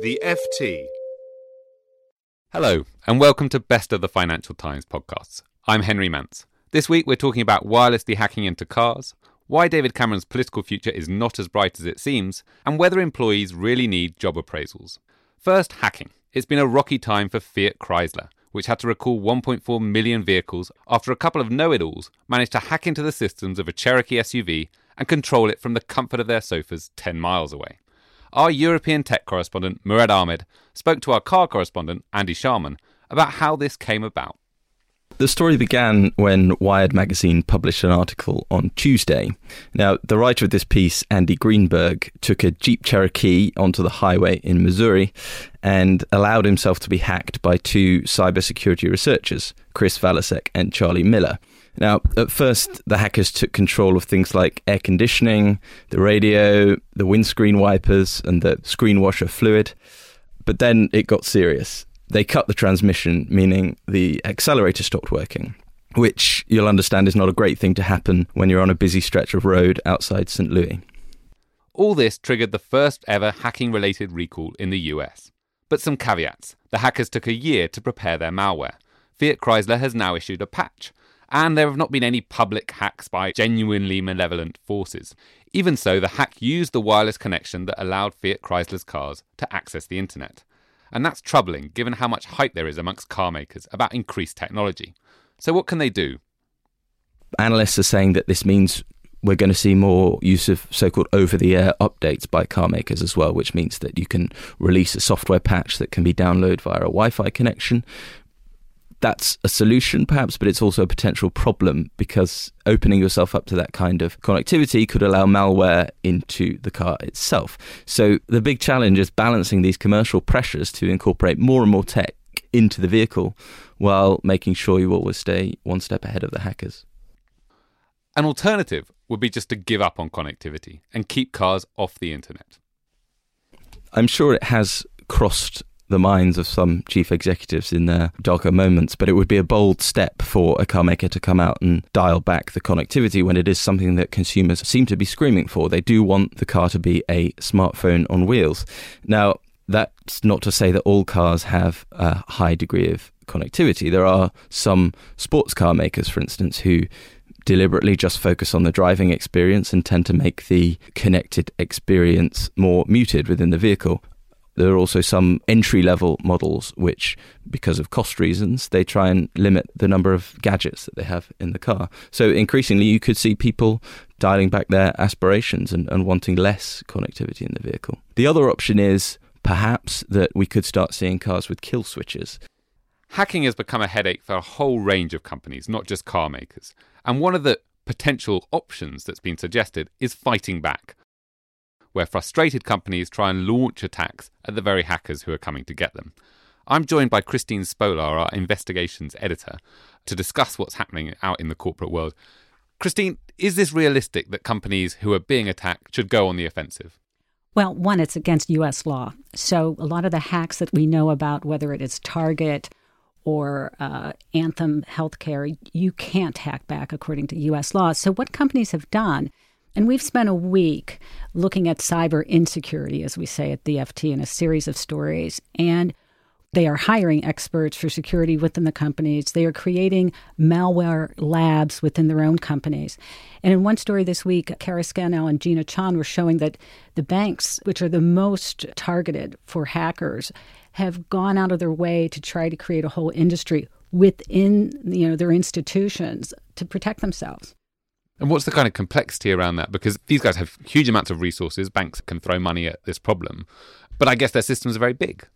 The FT. Hello, and welcome to Best of the Financial Times podcasts. I'm Henry Mance. This week we're talking about wirelessly hacking into cars, why David Cameron's political future is not as bright as it seems, and whether employees really need job appraisals. First, hacking. It's been a rocky time for Fiat Chrysler, which had to recall 1.4 million vehicles after a couple of know it alls managed to hack into the systems of a Cherokee SUV and control it from the comfort of their sofas 10 miles away. Our European tech correspondent, Murad Ahmed, spoke to our car correspondent, Andy Sharman, about how this came about. The story began when Wired magazine published an article on Tuesday. Now, the writer of this piece, Andy Greenberg, took a Jeep Cherokee onto the highway in Missouri and allowed himself to be hacked by two cybersecurity researchers, Chris Valasek and Charlie Miller. Now, at first, the hackers took control of things like air conditioning, the radio, the windscreen wipers, and the screen washer fluid. But then it got serious. They cut the transmission, meaning the accelerator stopped working, which you'll understand is not a great thing to happen when you're on a busy stretch of road outside St. Louis. All this triggered the first ever hacking related recall in the US. But some caveats. The hackers took a year to prepare their malware. Fiat Chrysler has now issued a patch and there have not been any public hacks by genuinely malevolent forces. Even so, the hack used the wireless connection that allowed Fiat Chrysler's cars to access the internet. And that's troubling given how much hype there is amongst car makers about increased technology. So, what can they do? Analysts are saying that this means we're going to see more use of so called over the air updates by car makers as well, which means that you can release a software patch that can be downloaded via a Wi Fi connection, that's a solution perhaps, but it's also a potential problem because opening yourself up to that kind of connectivity could allow malware into the car itself. So the big challenge is balancing these commercial pressures to incorporate more and more tech into the vehicle while making sure you always stay one step ahead of the hackers. An alternative would be just to give up on connectivity and keep cars off the internet. I'm sure it has crossed the minds of some chief executives in their darker moments, but it would be a bold step for a car maker to come out and dial back the connectivity when it is something that consumers seem to be screaming for. They do want the car to be a smartphone on wheels. Now, that's not to say that all cars have a high degree of connectivity. There are some sports car makers, for instance, who deliberately just focus on the driving experience and tend to make the connected experience more muted within the vehicle. There are also some entry level models which, because of cost reasons, they try and limit the number of gadgets that they have in the car. So increasingly, you could see people dialing back their aspirations and, and wanting less connectivity in the vehicle. The other option is perhaps that we could start seeing cars with kill switches. Hacking has become a headache for a whole range of companies, not just car makers. And one of the potential options that's been suggested is fighting back where frustrated companies try and launch attacks at the very hackers who are coming to get them. I'm joined by Christine Spolar, our investigations editor, to discuss what's happening out in the corporate world. Christine, is this realistic that companies who are being attacked should go on the offensive? Well, one, it's against U.S. law. So a lot of the hacks that we know about, whether it is Target or uh, Anthem Healthcare, you can't hack back according to U.S. law. So what companies have done and we've spent a week looking at cyber insecurity, as we say at the FT, in a series of stories. And they are hiring experts for security within the companies. They are creating malware labs within their own companies. And in one story this week, Kara Scannell and Gina Chon were showing that the banks, which are the most targeted for hackers, have gone out of their way to try to create a whole industry within you know their institutions to protect themselves. And what's the kind of complexity around that? Because these guys have huge amounts of resources. Banks can throw money at this problem. But I guess their systems are very big.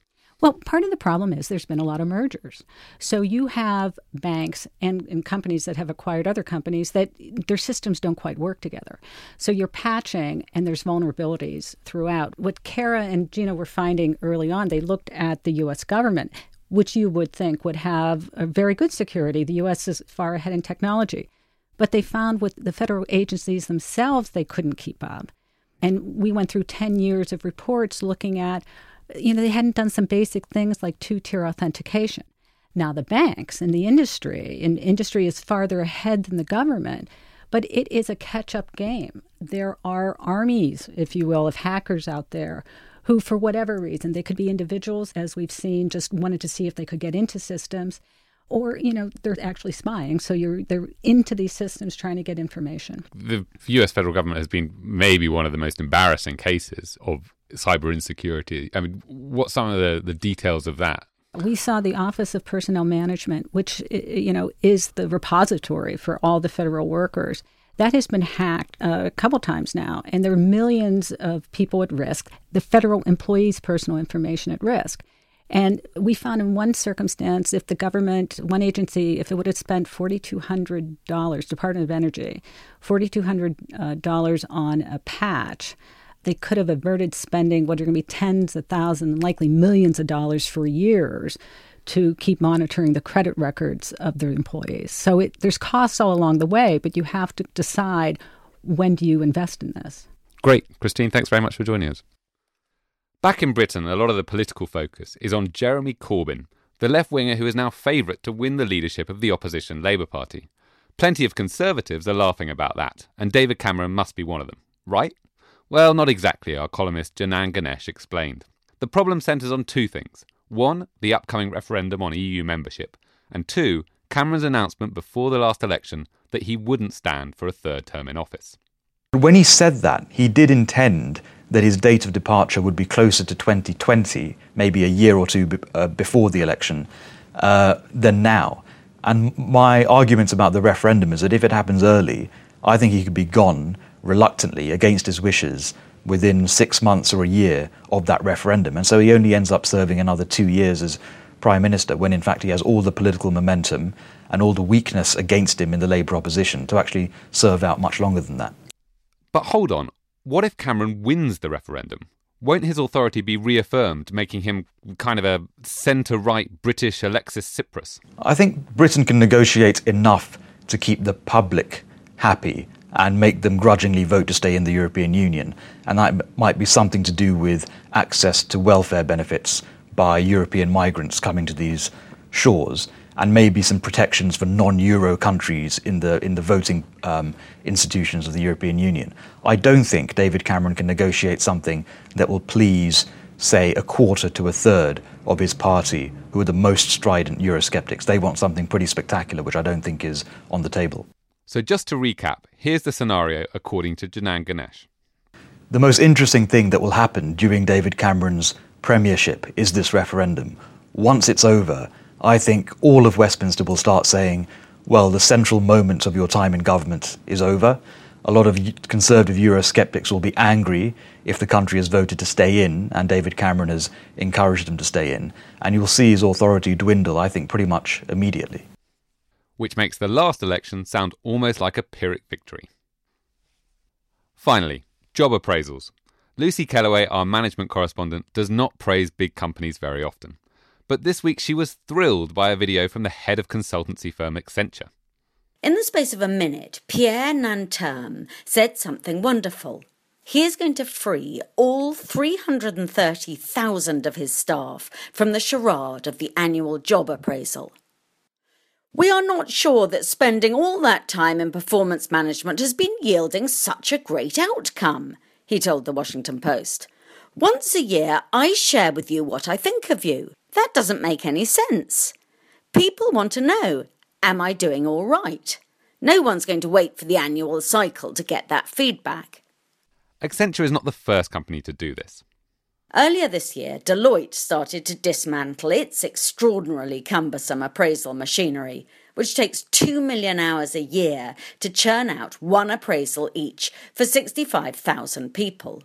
Well, part of the problem is there's been a lot of mergers. So you have banks and, and, companies that have acquired other companies that their systems don't quite work together. So you're patching and there's vulnerabilities throughout. What Kara and Gina were finding early on, they looked at the US government, which you would think would have a very good security. The US is far ahead in technology. But they found with the federal agencies themselves, they couldn't keep up. And we went through 10 years of reports looking at, you know, they hadn't done some basic things like two tier authentication. Now, the banks and the industry, and industry is farther ahead than the government, but it is a catch up game. There are armies, if you will, of hackers out there who, for whatever reason, they could be individuals, as we've seen, just wanted to see if they could get into systems, or you know they're actually spying. So you're they're into these systems trying to get information. The U.S. federal government has been maybe one of the most embarrassing cases of cyber insecurity. I mean, what's some of the, the details of that? We saw the Office of Personnel Management, which you know is the repository for all the federal workers. That has been hacked a couple times now, and there are millions of people at risk. The federal employees' personal information at risk. And we found in one circumstance, if the government, one agency, if it would have spent $4,200, Department of Energy, $4,200 uh, on a patch, they could have averted spending what are going to be tens of thousands, likely millions of dollars for years to keep monitoring the credit records of their employees. So it, there's costs all along the way, but you have to decide when do you invest in this. Great. Christine, thanks very much for joining us. Back in Britain, a lot of the political focus is on Jeremy Corbyn, the left winger who is now favourite to win the leadership of the opposition Labour Party. Plenty of Conservatives are laughing about that, and David Cameron must be one of them, right? Well, not exactly, our columnist Janan Ganesh explained. The problem centres on two things. One, the upcoming referendum on EU membership, and two, Cameron's announcement before the last election that he wouldn't stand for a third term in office. When he said that, he did intend that his date of departure would be closer to 2020, maybe a year or two uh, before the election, uh, than now. And my argument about the referendum is that if it happens early, I think he could be gone reluctantly, against his wishes, within six months or a year of that referendum. And so he only ends up serving another two years as Prime Minister when, in fact, he has all the political momentum and all the weakness against him in the Labour opposition to actually serve out much longer than that. But hold on. What if Cameron wins the referendum? Won't his authority be reaffirmed, making him kind of a centre right British Alexis Tsipras? I think Britain can negotiate enough to keep the public happy and make them grudgingly vote to stay in the European Union. And that might be something to do with access to welfare benefits by European migrants coming to these shores, and maybe some protections for non-euro countries in the in the voting um, institutions of the European Union. I don't think David Cameron can negotiate something that will please, say, a quarter to a third of his party, who are the most strident Eurosceptics. They want something pretty spectacular, which I don't think is on the table. So, just to recap, here's the scenario according to Janan Ganesh. The most interesting thing that will happen during David Cameron's premiership is this referendum. Once it's over, I think all of Westminster will start saying, well, the central moment of your time in government is over. A lot of conservative Eurosceptics will be angry if the country has voted to stay in and David Cameron has encouraged them to stay in. And you'll see his authority dwindle, I think, pretty much immediately which makes the last election sound almost like a Pyrrhic victory. Finally, job appraisals. Lucy Kellaway, our management correspondent, does not praise big companies very often. But this week she was thrilled by a video from the head of consultancy firm Accenture. In the space of a minute, Pierre Nanterme said something wonderful. He is going to free all 330,000 of his staff from the charade of the annual job appraisal. We are not sure that spending all that time in performance management has been yielding such a great outcome, he told the Washington Post. Once a year, I share with you what I think of you. That doesn't make any sense. People want to know Am I doing all right? No one's going to wait for the annual cycle to get that feedback. Accenture is not the first company to do this. Earlier this year, Deloitte started to dismantle its extraordinarily cumbersome appraisal machinery, which takes 2 million hours a year to churn out one appraisal each for 65,000 people.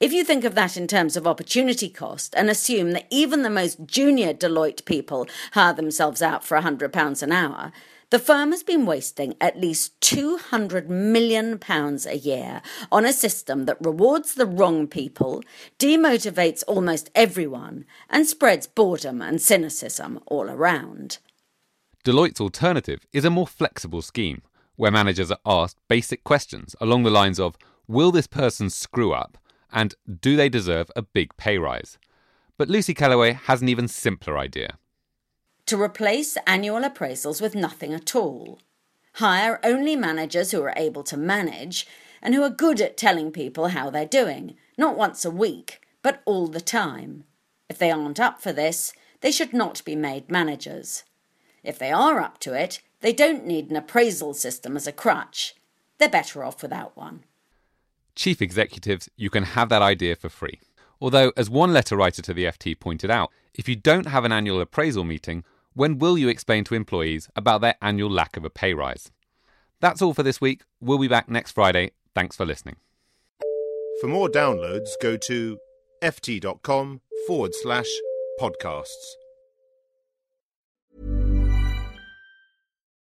If you think of that in terms of opportunity cost and assume that even the most junior Deloitte people hire themselves out for £100 an hour, the firm has been wasting at least £200 million a year on a system that rewards the wrong people, demotivates almost everyone, and spreads boredom and cynicism all around. Deloitte's alternative is a more flexible scheme where managers are asked basic questions along the lines of Will this person screw up? And Do they deserve a big pay rise? But Lucy Kellaway has an even simpler idea to replace annual appraisals with nothing at all. Hire only managers who are able to manage and who are good at telling people how they're doing, not once a week, but all the time. If they aren't up for this, they should not be made managers. If they are up to it, they don't need an appraisal system as a crutch. They're better off without one. Chief executives, you can have that idea for free. Although, as one letter writer to the FT pointed out, if you don't have an annual appraisal meeting, when will you explain to employees about their annual lack of a pay rise? That's all for this week. We'll be back next Friday. Thanks for listening. For more downloads, go to ft.com forward slash podcasts.